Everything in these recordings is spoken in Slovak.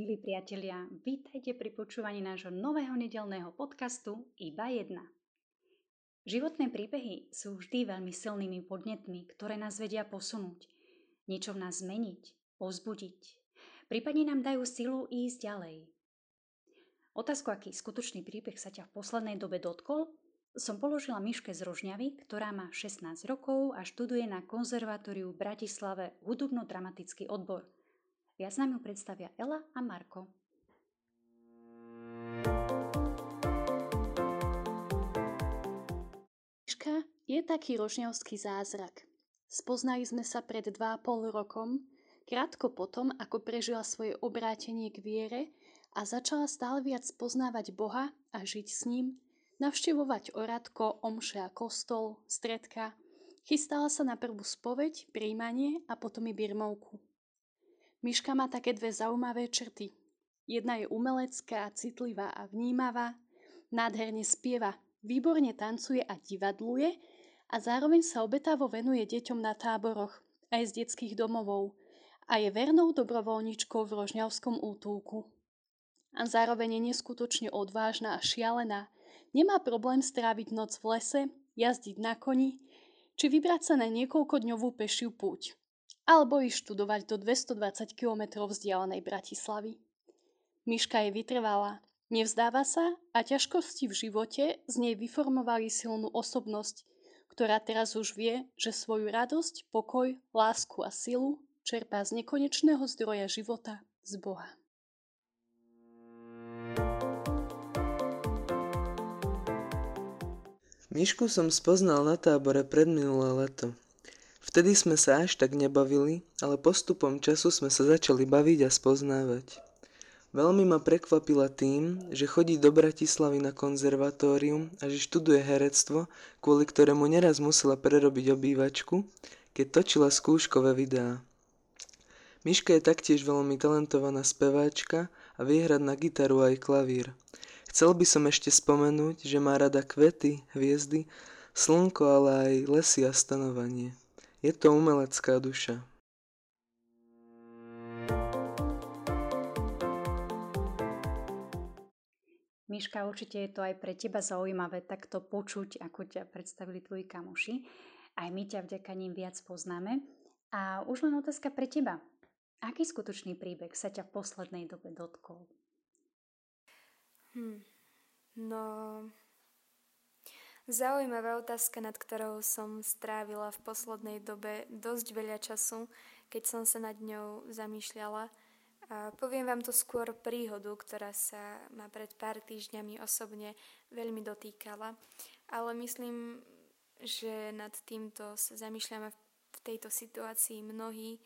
Milí priatelia, vítajte pri počúvaní nášho nového nedelného podcastu Iba jedna. Životné príbehy sú vždy veľmi silnými podnetmi, ktoré nás vedia posunúť, niečo v nás zmeniť, pozbudiť. Prípadne nám dajú silu ísť ďalej. Otázku, aký skutočný príbeh sa ťa v poslednej dobe dotkol, som položila Miške z Rožňavy, ktorá má 16 rokov a študuje na konzervatóriu v Bratislave hudobno-dramatický odbor – Viac nám ju predstavia Ela a Marko. Miška je taký rožňavský zázrak. Spoznali sme sa pred 2,5 rokom, krátko potom, ako prežila svoje obrátenie k viere a začala stále viac poznávať Boha a žiť s ním, navštevovať oradko, omše a kostol, stredka, chystala sa na prvú spoveď, príjmanie a potom i birmovku. Myška má také dve zaujímavé črty. Jedna je umelecká, citlivá a vnímavá, nádherne spieva, výborne tancuje a divadluje a zároveň sa obetavo venuje deťom na táboroch, aj z detských domovov a je vernou dobrovoľničkou v Rožňavskom útulku. A zároveň je neskutočne odvážna a šialená. Nemá problém stráviť noc v lese, jazdiť na koni, či vybrať sa na niekoľkodňovú pešiu púť alebo ísť študovať do 220 km vzdialenej Bratislavy. Miška je vytrvalá, nevzdáva sa a ťažkosti v živote z nej vyformovali silnú osobnosť, ktorá teraz už vie, že svoju radosť, pokoj, lásku a silu čerpá z nekonečného zdroja života z Boha. Mišku som spoznal na tábore pred minulé leto. Vtedy sme sa až tak nebavili, ale postupom času sme sa začali baviť a spoznávať. Veľmi ma prekvapila tým, že chodí do Bratislavy na konzervatórium a že študuje herectvo, kvôli ktorému neraz musela prerobiť obývačku, keď točila skúškové videá. Miška je taktiež veľmi talentovaná speváčka a vie hrať na gitaru aj klavír. Chcel by som ešte spomenúť, že má rada kvety, hviezdy, slnko, ale aj lesy a stanovanie. Je to umelecká duša. Miška, určite je to aj pre teba zaujímavé takto počuť, ako ťa predstavili tvoji kamoši. Aj my ťa vďaka ním viac poznáme. A už len otázka pre teba. Aký skutočný príbeh sa ťa v poslednej dobe dotkol? Hm. No, Zaujímavá otázka, nad ktorou som strávila v poslednej dobe dosť veľa času, keď som sa nad ňou zamýšľala. A poviem vám to skôr príhodu, ktorá sa ma pred pár týždňami osobne veľmi dotýkala. Ale myslím, že nad týmto sa zamýšľame v tejto situácii mnohí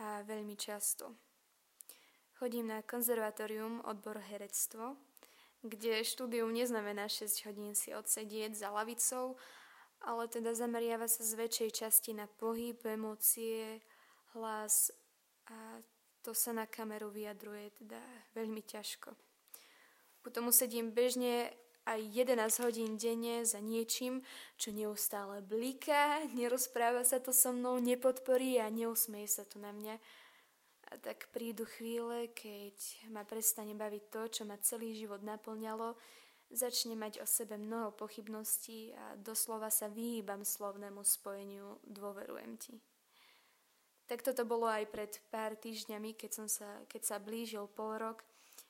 a veľmi často. Chodím na konzervatórium odbor herectvo kde štúdium neznamená 6 hodín si odsedieť za lavicou, ale teda zameriava sa z väčšej časti na pohyb, emócie, hlas a to sa na kameru vyjadruje teda veľmi ťažko. Potom sedím bežne aj 11 hodín denne za niečím, čo neustále bliká, nerozpráva sa to so mnou, nepodporí a neusmeje sa to na mňa. A tak prídu chvíle, keď ma prestane baviť to, čo ma celý život naplňalo, začne mať o sebe mnoho pochybností a doslova sa vyhýbam slovnému spojeniu dôverujem ti. Tak toto bolo aj pred pár týždňami, keď, som sa, keď sa blížil pol rok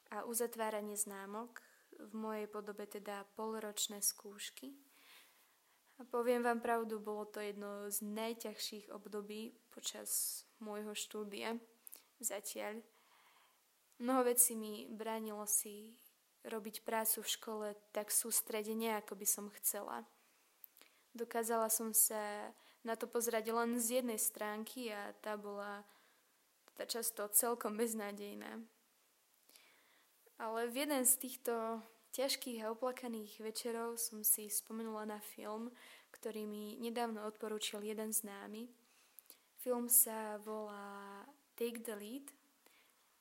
a uzatváranie známok, v mojej podobe teda polročné skúšky. A poviem vám pravdu, bolo to jedno z najťažších období počas môjho štúdia zatiaľ. Mnoho vecí mi bránilo si robiť prácu v škole tak sústredene, ako by som chcela. Dokázala som sa na to pozerať len z jednej stránky a tá bola tá často celkom beznádejná. Ale v jeden z týchto ťažkých a oplakaných večerov som si spomenula na film, ktorý mi nedávno odporúčil jeden známy. Film sa volá Take the Lead.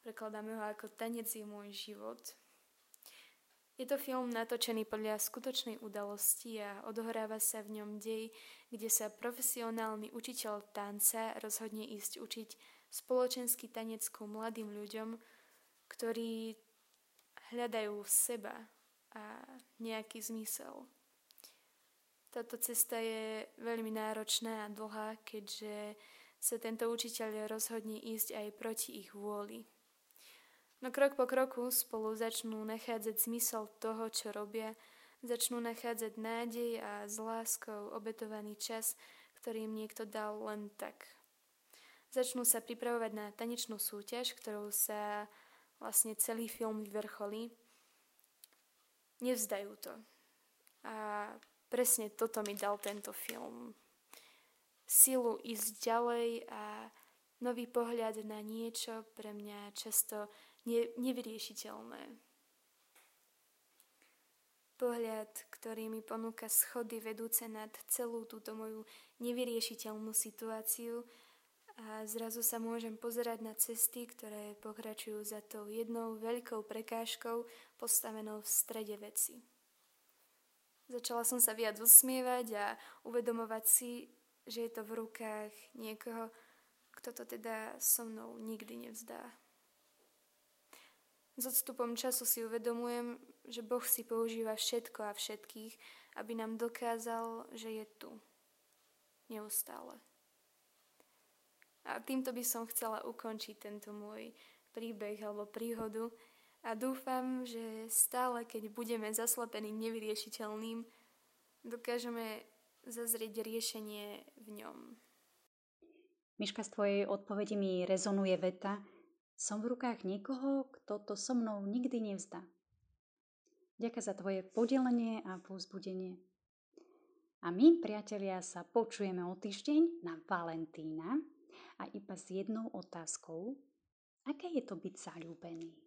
Prekladáme ho ako Tanec je môj život. Je to film natočený podľa skutočnej udalosti a odohráva sa v ňom dej, kde sa profesionálny učiteľ tanca rozhodne ísť učiť spoločenský tanec ku mladým ľuďom, ktorí hľadajú seba a nejaký zmysel. Táto cesta je veľmi náročná a dlhá, keďže sa tento učiteľ rozhodne ísť aj proti ich vôli. No krok po kroku spolu začnú nachádzať zmysel toho, čo robia, začnú nachádzať nádej a s láskou obetovaný čas, ktorý im niekto dal len tak. Začnú sa pripravovať na tanečnú súťaž, ktorou sa vlastne celý film vyvrcholí. Nevzdajú to. A presne toto mi dal tento film. Silu ísť ďalej a nový pohľad na niečo pre mňa často ne- nevyriešiteľné. Pohľad, ktorý mi ponúka schody vedúce nad celú túto moju nevyriešiteľnú situáciu a zrazu sa môžem pozerať na cesty, ktoré pokračujú za tou jednou veľkou prekážkou postavenou v strede veci. Začala som sa viac usmievať a uvedomovať si, že je to v rukách niekoho, kto to teda so mnou nikdy nevzdá. S odstupom času si uvedomujem, že Boh si používa všetko a všetkých, aby nám dokázal, že je tu. Neustále. A týmto by som chcela ukončiť tento môj príbeh alebo príhodu, a dúfam, že stále, keď budeme zaslepeným nevyriešiteľným, dokážeme zazrieť riešenie v ňom. Miška, z tvojej odpovedi mi rezonuje veta Som v rukách niekoho, kto to so mnou nikdy nevzdá. Ďakujem za tvoje podelenie a povzbudenie. A my, priatelia, sa počujeme o týždeň na Valentína a iba s jednou otázkou. Aké je to byť zalúbený?